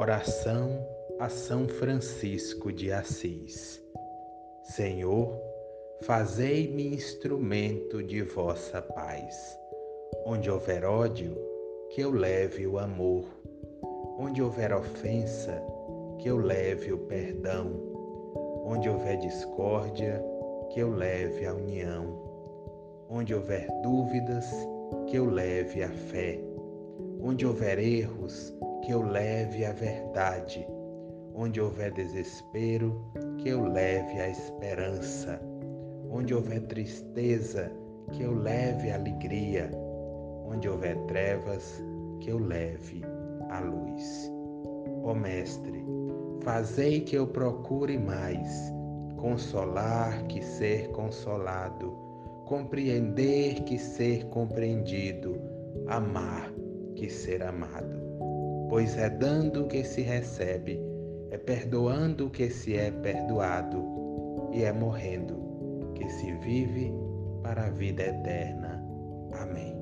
Oração a São Francisco de Assis. Senhor, fazei-me instrumento de vossa paz. Onde houver ódio, que eu leve o amor. Onde houver ofensa, que eu leve o perdão. Onde houver discórdia, que eu leve a união. Onde houver dúvidas, que eu leve a fé. Onde houver erros, que eu leve a verdade. Onde houver desespero, que eu leve a esperança. Onde houver tristeza, que eu leve a alegria. Onde houver trevas, que eu leve a luz. Ó Mestre, fazei que eu procure mais consolar que ser consolado, compreender que ser compreendido, amar que ser amado. Pois é dando que se recebe, é perdoando que se é perdoado, e é morrendo que se vive para a vida eterna. Amém.